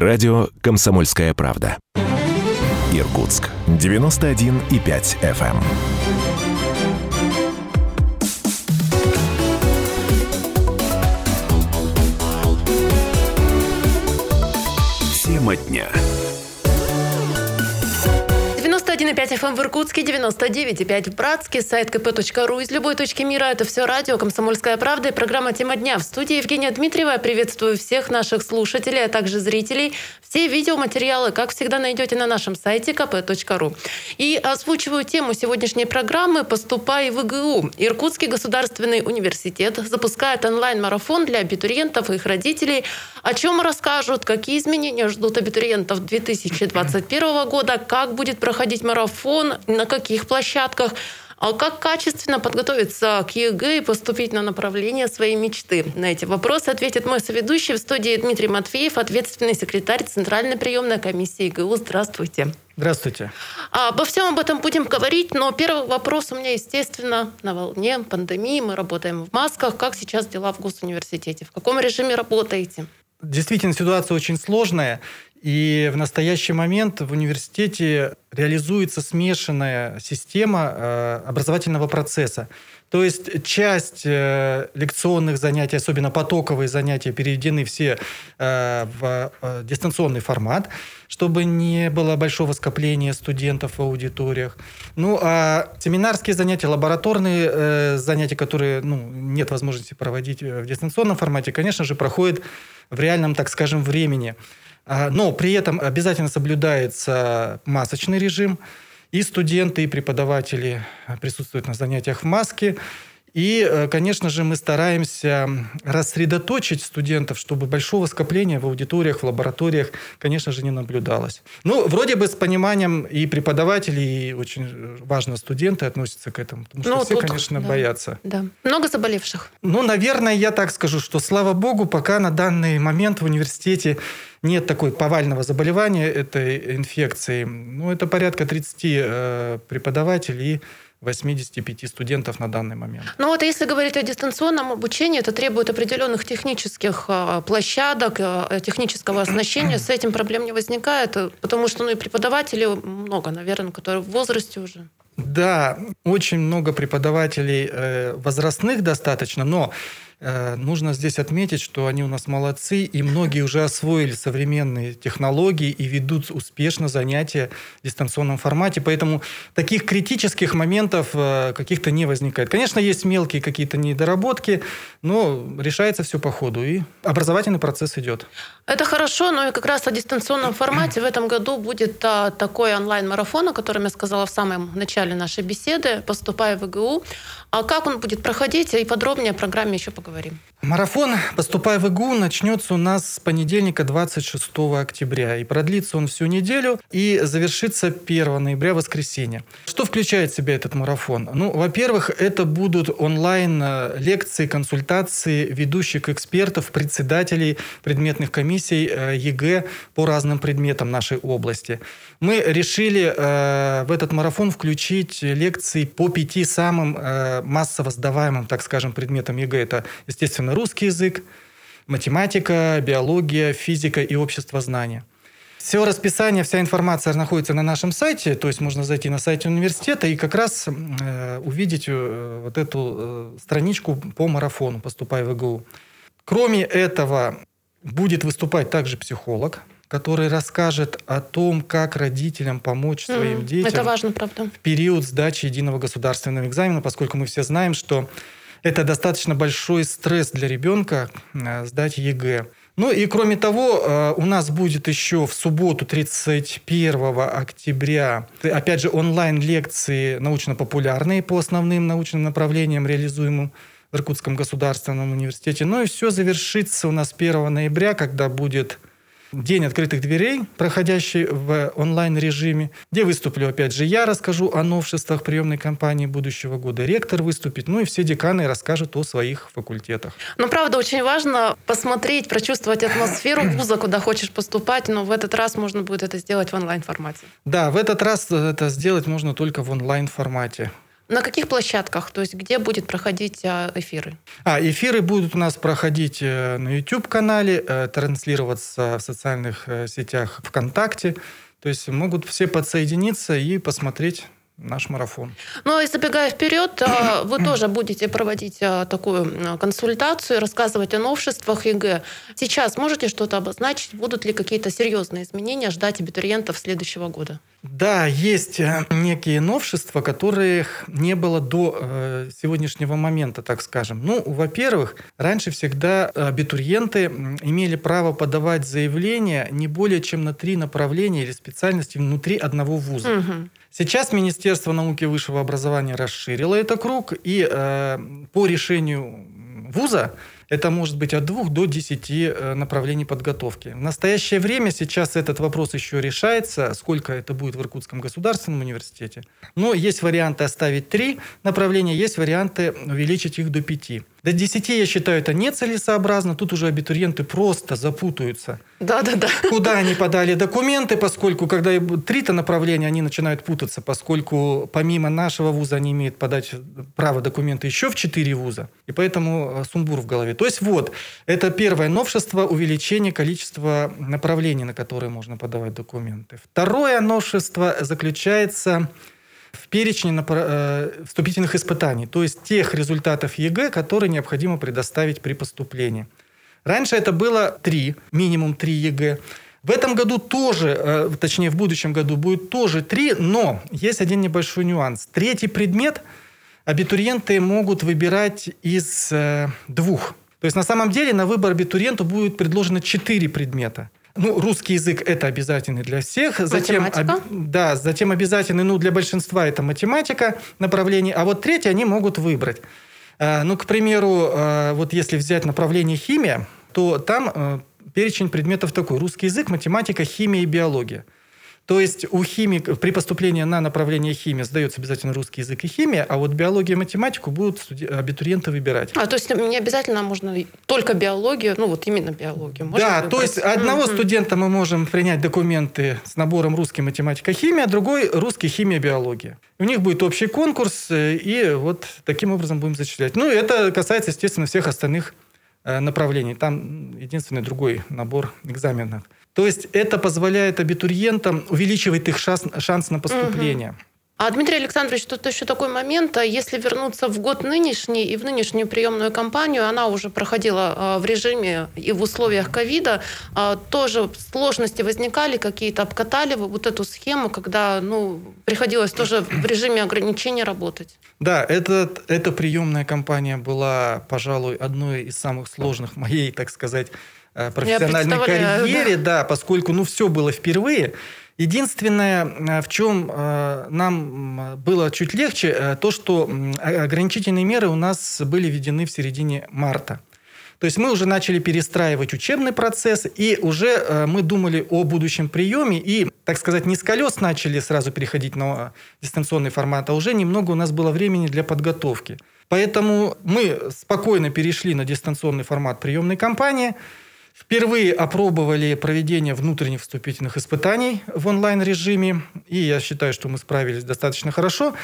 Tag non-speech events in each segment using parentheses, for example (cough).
Радио «Комсомольская правда». Иркутск. 91,5 FM. Тема дня. 91,5 FM в Иркутске, 99,5 в Братске, сайт kp.ru из любой точки мира. Это все радио «Комсомольская правда» и программа «Тема дня». В студии Евгения Дмитриева. Приветствую всех наших слушателей, а также зрителей. Все видеоматериалы, как всегда, найдете на нашем сайте kp.ru. И озвучиваю тему сегодняшней программы «Поступай в ИГУ». Иркутский государственный университет запускает онлайн-марафон для абитуриентов и их родителей. О чем расскажут, какие изменения ждут абитуриентов 2021 года, как будет проходить марафон, на каких площадках. А как качественно подготовиться к ЕГЭ и поступить на направление своей мечты? На эти вопросы ответит мой соведущий в студии Дмитрий Матвеев, ответственный секретарь Центральной приемной комиссии ИГУ. Здравствуйте. Здравствуйте. А, обо всем об этом будем говорить, но первый вопрос у меня, естественно, на волне пандемии. Мы работаем в масках. Как сейчас дела в госуниверситете? В каком режиме работаете? Действительно, ситуация очень сложная. И в настоящий момент в университете реализуется смешанная система э, образовательного процесса. То есть часть э, лекционных занятий, особенно потоковые занятия, переведены все э, в дистанционный формат, чтобы не было большого скопления студентов в аудиториях. Ну, а семинарские занятия, лабораторные занятия, которые ну, нет возможности проводить в дистанционном формате, конечно же, проходят в реальном, так скажем, времени. А, но при этом обязательно соблюдается масочный режим. И студенты, и преподаватели присутствуют на занятиях в маске. И, э, конечно же, мы стараемся рассредоточить студентов, чтобы большого скопления в аудиториях, в лабораториях, конечно же, не наблюдалось. Ну, вроде бы с пониманием и преподаватели, и очень важно студенты относятся к этому, потому что ну, все, тут, конечно, да, боятся. Да. Много заболевших? Ну, наверное, я так скажу, что, слава богу, пока на данный момент в университете нет такой повального заболевания этой инфекции. Ну, это порядка 30 э, преподавателей 85 студентов на данный момент. Ну вот если говорить о дистанционном обучении, это требует определенных технических а, площадок, а, технического оснащения. С этим проблем не возникает, потому что ну, и преподавателей много, наверное, которые в возрасте уже. Да, очень много преподавателей э, возрастных достаточно, но Э, нужно здесь отметить, что они у нас молодцы, и многие уже освоили современные технологии и ведут успешно занятия в дистанционном формате. Поэтому таких критических моментов э, каких-то не возникает. Конечно, есть мелкие какие-то недоработки, но решается все по ходу, и образовательный процесс идет. Это хорошо, но и как раз о дистанционном формате в этом году будет а, такой онлайн-марафон, о котором я сказала в самом начале нашей беседы «Поступай в ИГУ». А как он будет проходить, и подробнее о программе еще поговорим. Марафон «Поступай в ИГУ» начнется у нас с понедельника 26 октября. И продлится он всю неделю и завершится 1 ноября, воскресенье. Что включает в себя этот марафон? Ну, во-первых, это будут онлайн-лекции, консультации ведущих экспертов, председателей предметных комиссий ЕГЭ по разным предметам нашей области. Мы решили э, в этот марафон включить лекции по пяти самым э, массово сдаваемым, так скажем, предметам ЕГЭ. Это, естественно, русский язык, математика, биология, физика и общество знания. Все расписание, вся информация находится на нашем сайте, то есть можно зайти на сайт университета и как раз э, увидеть э, вот эту э, страничку по марафону «Поступай в ИГУ». Кроме этого, будет выступать также психолог, который расскажет о том, как родителям помочь своим mm, детям это важно, правда. в период сдачи единого государственного экзамена, поскольку мы все знаем, что это достаточно большой стресс для ребенка э, сдать ЕГЭ. Ну и кроме того, э, у нас будет еще в субботу 31 октября, опять же, онлайн-лекции научно-популярные по основным научным направлениям, реализуемым в Иркутском государственном университете. Ну и все завершится у нас 1 ноября, когда будет День открытых дверей, проходящий в онлайн-режиме, где выступлю, опять же, я расскажу о новшествах приемной кампании будущего года, ректор выступит, ну и все деканы расскажут о своих факультетах. Ну, правда, очень важно посмотреть, прочувствовать атмосферу (clears throat) вуза, куда хочешь поступать, но в этот раз можно будет это сделать в онлайн-формате. Да, в этот раз это сделать можно только в онлайн-формате. На каких площадках? То есть где будет проходить а, эфиры? А, эфиры будут у нас проходить э, на YouTube-канале, э, транслироваться в социальных э, сетях ВКонтакте. То есть могут все подсоединиться и посмотреть наш марафон. Ну и забегая вперед, а, вы тоже будете проводить а, такую а, консультацию, рассказывать о новшествах ЕГЭ. Сейчас можете что-то обозначить? Будут ли какие-то серьезные изменения ждать абитуриентов следующего года? Да, есть э, некие новшества, которых не было до э, сегодняшнего момента, так скажем. Ну, во-первых, раньше всегда абитуриенты имели право подавать заявления не более чем на три направления или специальности внутри одного вуза. Угу. Сейчас Министерство науки и высшего образования расширило этот круг, и э, по решению вуза это может быть от двух до десяти э, направлений подготовки. В настоящее время сейчас этот вопрос еще решается, сколько это будет в Иркутском государственном университете. Но есть варианты оставить три направления, есть варианты увеличить их до пяти. До 10, я считаю, это нецелесообразно. Тут уже абитуриенты просто запутаются. Да, да, да. Куда они подали документы, поскольку, когда три-то направления, они начинают путаться, поскольку помимо нашего вуза они имеют подать право документы еще в четыре вуза. И поэтому э, сумбур в голове. То есть вот, это первое новшество – увеличение количества направлений, на которые можно подавать документы. Второе новшество заключается в перечне э, вступительных испытаний, то есть тех результатов ЕГЭ, которые необходимо предоставить при поступлении. Раньше это было три, минимум три ЕГЭ. В этом году тоже, э, точнее в будущем году будет тоже три, но есть один небольшой нюанс. Третий предмет абитуриенты могут выбирать из э, двух. То есть на самом деле на выбор абитуриенту будет предложено четыре предмета. Ну, русский язык это обязательный для всех. Затем, об, да, затем обязательный, ну, для большинства это математика направление, а вот третий они могут выбрать. А, ну, к примеру, а, вот если взять направление химия, то там а, перечень предметов такой: русский язык, математика, химия и биология. То есть у химик при поступлении на направление химия сдается обязательно русский язык и химия, а вот биологию и математику будут студи- абитуриенты выбирать. А то есть не обязательно можно только биологию, ну вот именно биологию. Можно да, выбрать? то есть одного mm-hmm. студента мы можем принять документы с набором русский, математика, химия, другой русский, химия, биология. У них будет общий конкурс, э, и вот таким образом будем зачислять. Ну, это касается, естественно, всех остальных э, направлений. Там единственный другой набор экзаменов. То есть это позволяет абитуриентам увеличивать их шанс, шанс на поступление. Угу. А, Дмитрий Александрович, тут еще такой момент. А если вернуться в год нынешний и в нынешнюю приемную кампанию, она уже проходила а, в режиме и в условиях ковида, а, тоже сложности возникали какие-то, обкатали вот эту схему, когда ну, приходилось тоже в режиме ограничения работать? Да, этот, эта приемная кампания была, пожалуй, одной из самых сложных моей, так сказать, профессиональной карьере, да. да, поскольку ну все было впервые. Единственное, э, в чем э, нам было чуть легче, то, что ограничительные меры у нас были введены в середине марта. То есть мы уже начали перестраивать учебный процесс, и уже мы думали о будущем приеме, и, так сказать, не с колес начали сразу переходить на дистанционный формат, а уже немного у нас было времени для подготовки. Поэтому мы спокойно перешли на дистанционный формат приемной кампании – Впервые опробовали проведение внутренних вступительных испытаний в онлайн-режиме, и я считаю, что мы справились достаточно хорошо.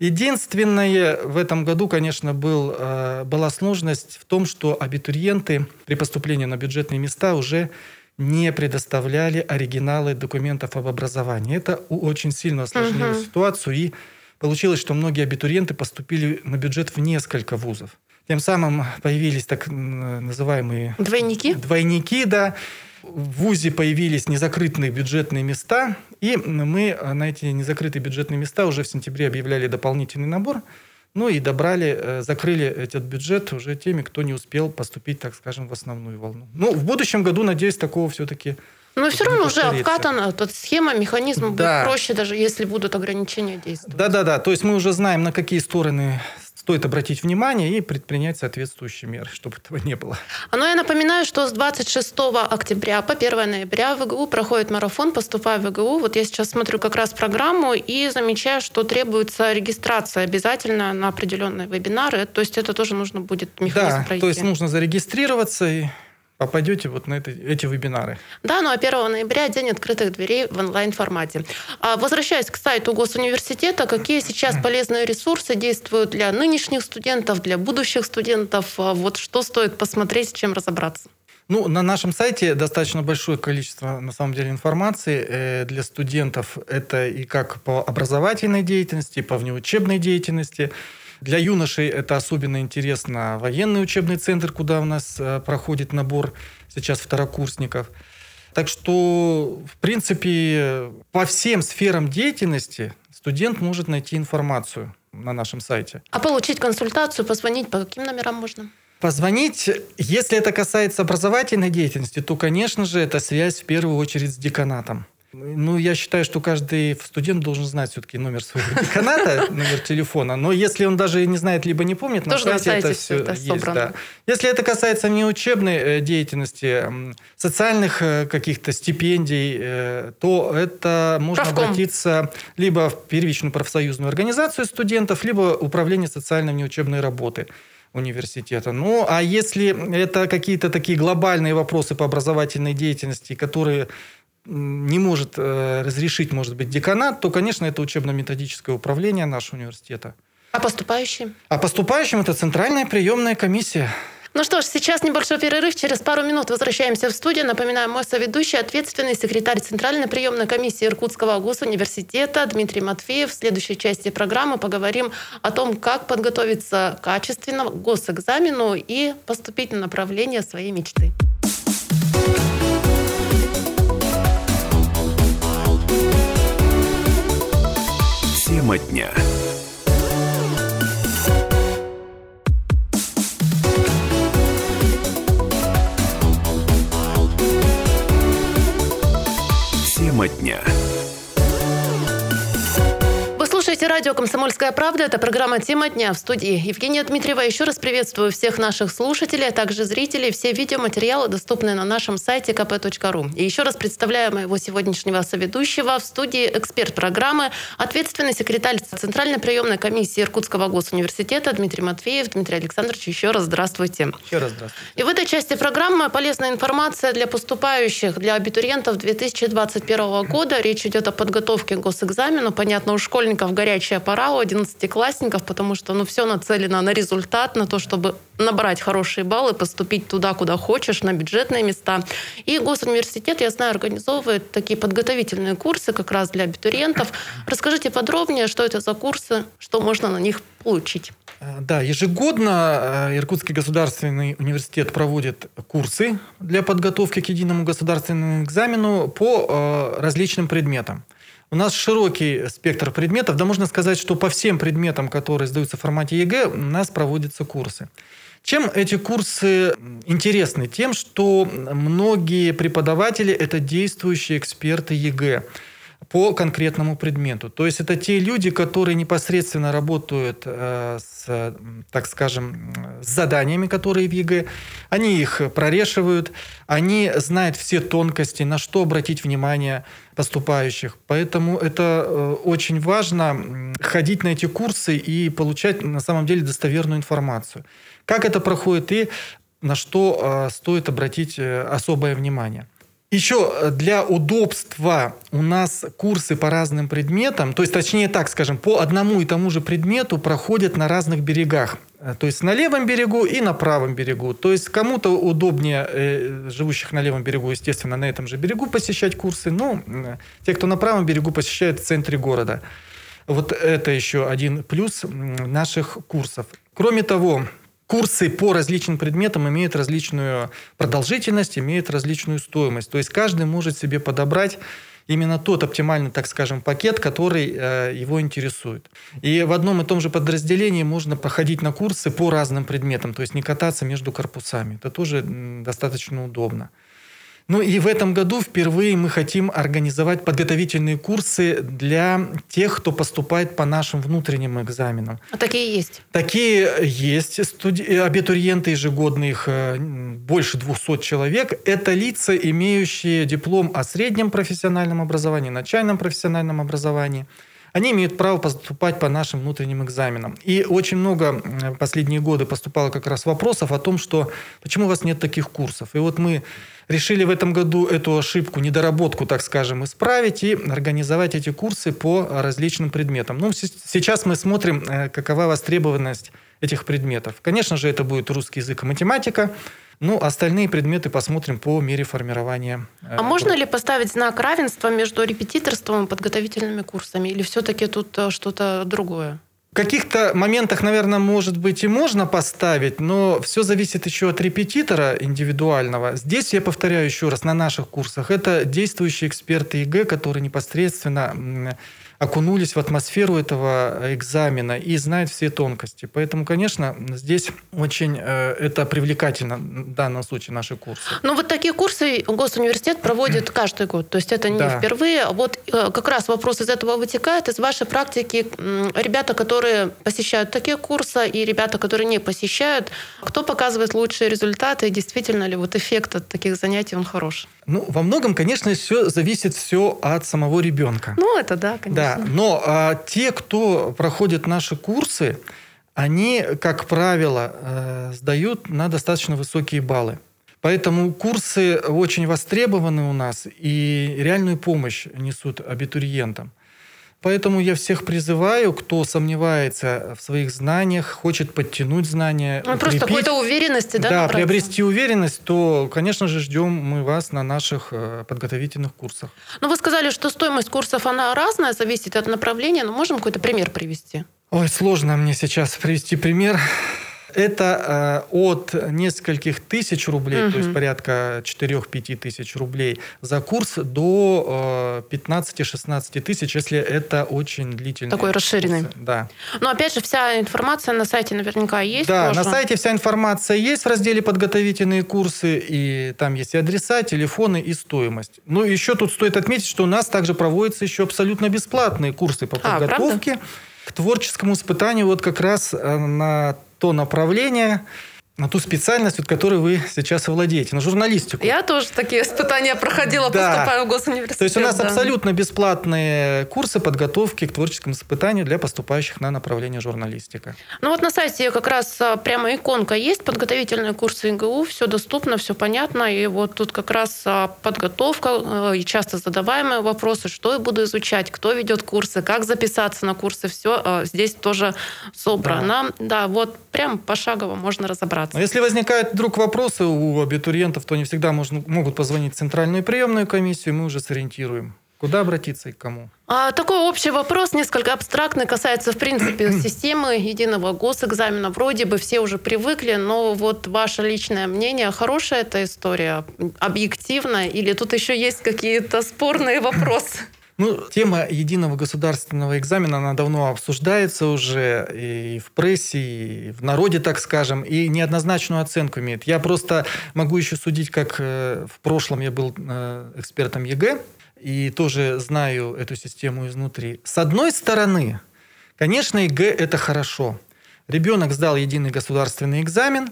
Единственное в этом году, конечно, был, э, была сложность в том, что абитуриенты при поступлении на бюджетные места уже не предоставляли оригиналы документов об образовании. Это очень сильно осложнило uh-huh. ситуацию, и получилось, что многие абитуриенты поступили на бюджет в несколько вузов. Тем самым появились так называемые... Двойники? Двойники, да. В ВУЗе появились незакрытые бюджетные места, и мы на эти незакрытые бюджетные места уже в сентябре объявляли дополнительный набор, ну и добрали, э, закрыли этот бюджет уже теми, кто не успел поступить, так скажем, в основную волну. Ну, в будущем году, надеюсь, такого все-таки но все равно уже обкатана эта схема, механизм да. будет проще, даже если будут ограничения действовать. Да-да-да, то есть мы уже знаем, на какие стороны стоит обратить внимание и предпринять соответствующие меры, чтобы этого не было. А ну, я напоминаю, что с 26 октября по 1 ноября в ИГУ проходит марафон «Поступай в ИГУ». Вот я сейчас смотрю как раз программу и замечаю, что требуется регистрация обязательно на определенные вебинары. То есть это тоже нужно будет механизм да, пройти. то есть нужно зарегистрироваться и попадете вот на это, эти вебинары. Да, ну а 1 ноября день открытых дверей в онлайн-формате. А возвращаясь к сайту Госуниверситета, какие сейчас полезные ресурсы действуют для нынешних студентов, для будущих студентов? А вот что стоит посмотреть, с чем разобраться? Ну, на нашем сайте достаточно большое количество, на самом деле, информации э, для студентов. Это и как по образовательной деятельности, и по внеучебной деятельности. Для юношей это особенно интересно военный учебный центр, куда у нас э, проходит набор сейчас второкурсников. Так что, в принципе, по всем сферам деятельности студент может найти информацию на нашем сайте. А получить консультацию, позвонить, по каким номерам можно? Позвонить, если это касается образовательной деятельности, то, конечно же, это связь в первую очередь с деканатом. Ну, я считаю, что каждый студент должен знать все-таки номер своего (laughs) деканата, номер телефона. Но если он даже не знает, либо не помнит, на сайте, это все это есть. Да. Если это касается не учебной э, деятельности, социальных э, каких-то стипендий, э, то это можно Правком. обратиться либо в первичную профсоюзную организацию студентов, либо управление социальной внеучебной работы университета. Ну, а если это какие-то такие глобальные вопросы по образовательной деятельности, которые не может э, разрешить, может быть, деканат, то, конечно, это учебно-методическое управление нашего университета. А поступающим? А поступающим это центральная приемная комиссия. Ну что ж, сейчас небольшой перерыв. Через пару минут возвращаемся в студию. Напоминаю, мой соведущий, ответственный секретарь Центральной приемной комиссии Иркутского госуниверситета Дмитрий Матвеев. В следующей части программы поговорим о том, как подготовиться качественно к госэкзамену и поступить на направление своей мечты. Тема дня. Тема дня. Радио «Комсомольская правда». Это программа «Тема дня» в студии. Евгения Дмитриева. Еще раз приветствую всех наших слушателей, а также зрителей. Все видеоматериалы доступны на нашем сайте kp.ru. И еще раз представляю моего сегодняшнего соведущего в студии эксперт программы, ответственный секретарь Центральной приемной комиссии Иркутского госуниверситета Дмитрий Матвеев. Дмитрий Александрович, еще раз здравствуйте. Еще раз здравствуйте. И в этой части программы полезная информация для поступающих, для абитуриентов 2021 года. Речь идет о подготовке к госэкзамену. Понятно, у школьников горячая пора у одиннадцатиклассников, потому что ну, все нацелено на результат, на то, чтобы набрать хорошие баллы, поступить туда, куда хочешь, на бюджетные места. И Госуниверситет, я знаю, организовывает такие подготовительные курсы как раз для абитуриентов. Расскажите подробнее, что это за курсы, что можно на них получить. Э, да, ежегодно э, Иркутский государственный университет проводит курсы для подготовки к единому государственному экзамену по э, различным предметам. У нас широкий спектр предметов. Да можно сказать, что по всем предметам, которые сдаются в формате ЕГЭ, у нас проводятся курсы. Чем эти курсы интересны? Тем, что многие преподаватели – это действующие эксперты ЕГЭ по конкретному предмету. То есть это те люди, которые непосредственно работают э, с, так скажем, с заданиями, которые в ЕГЭ. Они их прорешивают, они знают все тонкости, на что обратить внимание поступающих. Поэтому это э, очень важно ходить на эти курсы и получать на самом деле достоверную информацию. Как это проходит и на что э, стоит обратить э, особое внимание. Еще э, для удобства у нас курсы по разным предметам, то есть точнее так скажем, по одному и тому же предмету проходят на разных берегах. Э, то есть на левом берегу и на правом берегу. То есть кому-то удобнее, э, живущих на левом берегу, естественно, на этом же берегу посещать курсы. Но э, те, кто на правом берегу, посещают в центре города. Вот это еще один плюс наших курсов. Кроме того, курсы по различным предметам имеют различную продолжительность, имеют различную стоимость. То есть каждый может себе подобрать именно тот оптимальный, так скажем, пакет, который э, его интересует. И в одном и том же подразделении можно проходить на курсы по разным предметам, то есть не кататься между корпусами. Это тоже достаточно удобно. Ну и в этом году впервые мы хотим организовать подготовительные курсы для тех, кто поступает по нашим внутренним экзаменам. А такие есть? Такие есть. Студи... Абитуриенты ежегодно, их э, больше 200 человек. Это лица, имеющие диплом о среднем профессиональном образовании, начальном профессиональном образовании. они имеют право поступать по нашим внутренним экзаменам. И очень много последние годы поступало как раз вопросов о том, что почему у вас нет таких курсов. И вот мы решили в этом году эту ошибку, недоработку, так скажем, исправить и организовать эти курсы по различным предметам. Ну, сейчас мы смотрим, э, какова востребованность этих предметов. Конечно же, это будет русский язык и математика. Ну, остальные предметы посмотрим по мере формирования. Э, а можно ли поставить знак равенства между репетиторством и подготовительными курсами? Или все-таки тут э, что-то другое? В каких-то моментах, наверное, может быть и можно поставить, но все зависит еще от репетитора индивидуального. Здесь, я повторяю еще раз, на наших курсах, это действующие эксперты ЕГЭ, которые непосредственно окунулись в атмосферу этого экзамена и знают все тонкости. Поэтому, конечно, здесь очень э, это привлекательно в данном случае наши курсы. Ну вот такие курсы Госуниверситет проводит каждый год. То есть это не да. впервые. Вот э, как раз вопрос из этого вытекает. Из вашей практики ребята, которые посещают такие курсы и ребята, которые не посещают, кто показывает лучшие результаты и действительно ли вот эффект от таких занятий он хорош? Ну, во многом, конечно, все зависит все от самого ребенка. Ну, это да, конечно. Да, но а, те, кто проходит наши курсы, они, как правило, э, сдают на достаточно высокие баллы. Поэтому курсы очень востребованы у нас и реальную помощь несут абитуриентам. Поэтому я всех призываю, кто сомневается в своих знаниях, хочет подтянуть знания, ну, просто какой-то уверенности, да? Да, приобрести уверенность, то, конечно же, ждем мы вас на наших э, подготовительных курсах. Ну, вы сказали, что стоимость курсов, она разная, зависит от направления, но можем какой-то пример привести? Ой, сложно мне сейчас привести пример. Это э, от нескольких тысяч рублей, угу. то есть порядка 4-5 тысяч рублей за курс до э, 15-16 тысяч, если это очень длительный. Такой расширенный. Курсы. Да. Но опять же, вся информация на сайте наверняка есть. Да, можно... на сайте вся информация есть в разделе подготовительные курсы, и там есть и адреса, телефоны и стоимость. Ну, еще тут стоит отметить, что у нас также проводятся еще абсолютно бесплатные курсы по а, подготовке. А, к творческому испытанию вот как раз э, на то направление, на ту специальность, вот, которой вы сейчас владеете, на журналистику. Я тоже такие испытания проходила, да. поступая в госуниверситет. То есть у нас да. абсолютно бесплатные курсы подготовки к творческому испытанию для поступающих на направление журналистика. Ну вот на сайте как раз а, прямо иконка есть, подготовительные курсы ИГУ, все доступно, все понятно, и вот тут как раз а, подготовка а, и часто задаваемые вопросы, что я буду изучать, кто ведет курсы, как записаться на курсы, все здесь тоже собрано. Да, да вот прям пошагово можно разобраться информации. Если возникают вдруг вопросы у абитуриентов, то они всегда можно, могут позвонить в центральную приемную комиссию, мы уже сориентируем. Куда обратиться и к кому? А, такой общий вопрос, несколько абстрактный, касается, в принципе, (clears throat) системы единого госэкзамена. Вроде бы все уже привыкли, но вот ваше личное мнение, хорошая эта история, объективная, или тут еще есть какие-то спорные вопросы? Ну, тема единого государственного экзамена, она давно обсуждается уже и в прессе, и в народе, так скажем, и неоднозначную оценку имеет. Я просто могу еще судить, как э, в прошлом я был э, экспертом ЕГЭ, и тоже знаю эту систему изнутри. С одной стороны, конечно, ЕГЭ – это хорошо. Ребенок сдал единый государственный экзамен,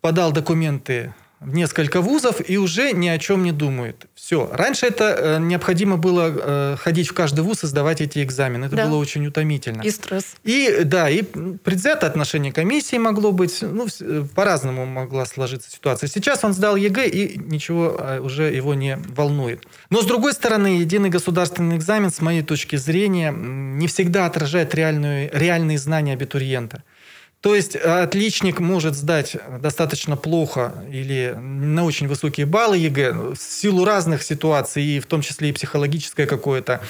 подал документы в несколько вузов и уже ни о чем не думает. Все. Раньше это э, необходимо было э, ходить в каждый вуз и сдавать эти экзамены. Это да. было очень утомительно. И стресс. И да, и предвзятое отношение комиссии могло быть, ну, э, по-разному могла сложиться ситуация. Сейчас он сдал ЕГЭ, и ничего э, уже его не волнует. Но, с другой стороны, единый государственный экзамен, с моей точки зрения, не всегда отражает реальную, реальные знания абитуриента. То есть э, отличник может сдать достаточно плохо или на очень высокие баллы ЕГЭ в силу разных ситуаций, и в том числе и психологическое какое-то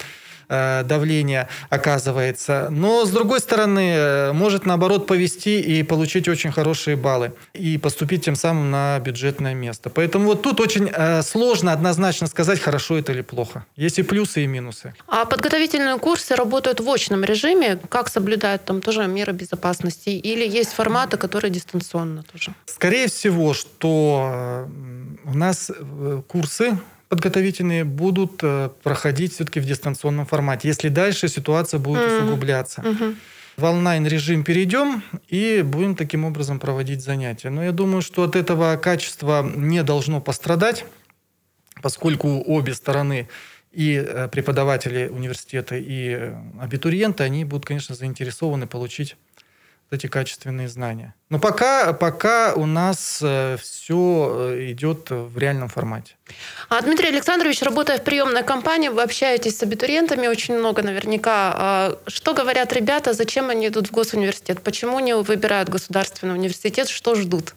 Э, давление оказывается. Но, с другой стороны, э, может, наоборот, повезти и получить очень хорошие баллы. И поступить тем самым на бюджетное место. Поэтому вот тут очень э, сложно однозначно сказать, хорошо это или плохо. Есть и плюсы, и минусы. А подготовительные курсы работают в очном режиме? Как соблюдают там тоже меры безопасности? Или есть форматы, которые дистанционно тоже? Скорее всего, что у нас курсы подготовительные будут э, проходить все-таки в дистанционном формате, если дальше ситуация будет mm-hmm. усугубляться. Mm-hmm. В онлайн-режим перейдем и будем таким образом проводить занятия. Но я думаю, что от этого качество не должно пострадать, поскольку обе стороны и э, преподаватели университета, и э, абитуриенты, они будут, конечно, заинтересованы получить эти качественные знания. Но пока, пока у нас э, все идет в реальном формате. А, Дмитрий Александрович, работая в приемной компании, вы общаетесь с абитуриентами очень много наверняка. А что говорят ребята, зачем они идут в госуниверситет? Почему не выбирают государственный университет? Что ждут?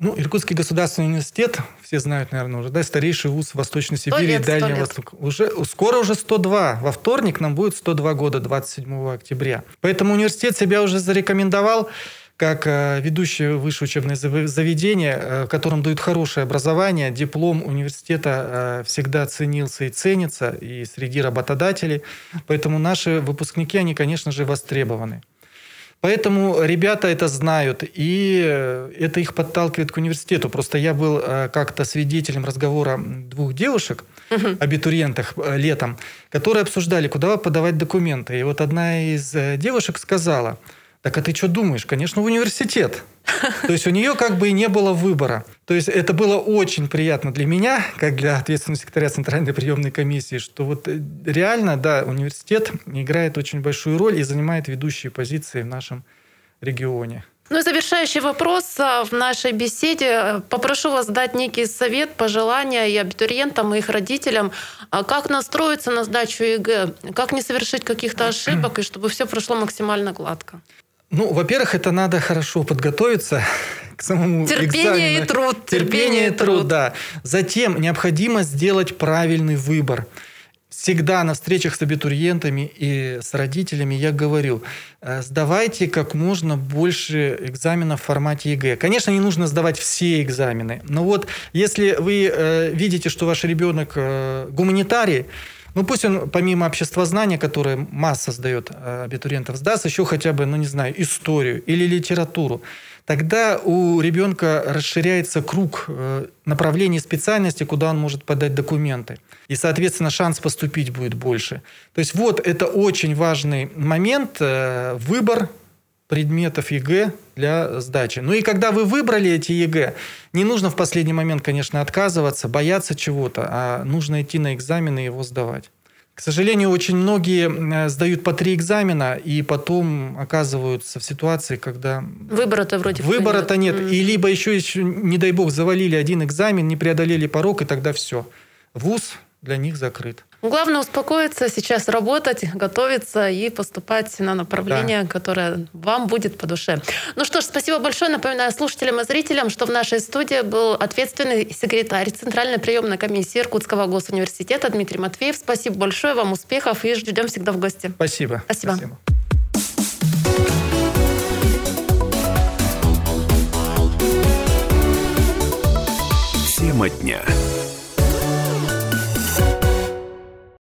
Ну, Иркутский государственный университет, все знают, наверное, уже, да, старейший вуз Восточной Сибири и Дальнего Востока. Уже, скоро уже 102. Во вторник нам будет 102 года, 27 октября. Поэтому университет себя уже зарекомендовал как э, ведущее высшее учебное заведение, э, которым дают хорошее образование. Диплом университета э, всегда ценился и ценится и среди работодателей. Поэтому наши выпускники, они, конечно же, востребованы. Поэтому ребята это знают, и э, это их подталкивает к университету. Просто я был э, как-то свидетелем разговора двух девушек, угу. абитуриентах э, летом, которые обсуждали, куда подавать документы. И вот одна из девушек сказала – так а ты что думаешь? Конечно, в университет. То есть у нее как бы и не было выбора. То есть это было очень приятно для меня, как для ответственного секретаря Центральной приемной комиссии, что вот э, реально, да, университет играет очень большую роль и занимает ведущие позиции в нашем регионе. Ну и завершающий вопрос а, в нашей беседе. Попрошу вас дать некий совет, пожелания и абитуриентам, и их родителям, а как настроиться на сдачу ЕГЭ, как не совершить каких-то ошибок, и чтобы все прошло максимально гладко. Ну, во-первых, это надо хорошо подготовиться (laughs) к самому терпение экзамену. и труд. Терпение, и труд, да. Затем необходимо сделать правильный выбор. Всегда на встречах с абитуриентами и с родителями я говорю, э, сдавайте как можно больше экзаменов в формате ЕГЭ. Конечно, не нужно сдавать все экзамены, но вот если вы э, видите, что ваш ребенок э, гуманитарий, ну, пусть он, помимо обществознания, которое масса сдает э, абитуриентов, сдаст еще хотя бы, ну, не знаю, историю или литературу. Тогда у ребенка расширяется круг э, направлений специальности, куда он может подать документы. И, соответственно, шанс поступить будет больше. То есть вот это очень важный момент, э, выбор предметов ЕГЭ для сдачи. Ну и когда вы выбрали эти ЕГЭ, не нужно в последний момент, конечно, отказываться, бояться чего-то, а нужно идти на экзамены и его сдавать. К сожалению, очень многие сдают по три экзамена и потом оказываются в ситуации, когда... Выбора-то вроде Выбора-то нет. нет. Мм. И либо еще, еще, не дай бог, завалили один экзамен, не преодолели порог, и тогда все. Вуз для них закрыт. Главное успокоиться, сейчас работать, готовиться и поступать на направление, да. которое вам будет по душе. Ну что ж, спасибо большое. Напоминаю слушателям и зрителям, что в нашей студии был ответственный секретарь Центральной приемной комиссии Иркутского госуниверситета Дмитрий Матвеев. Спасибо большое, вам успехов и ждем всегда в гости. Спасибо. Спасибо. Спасибо. Тема дня.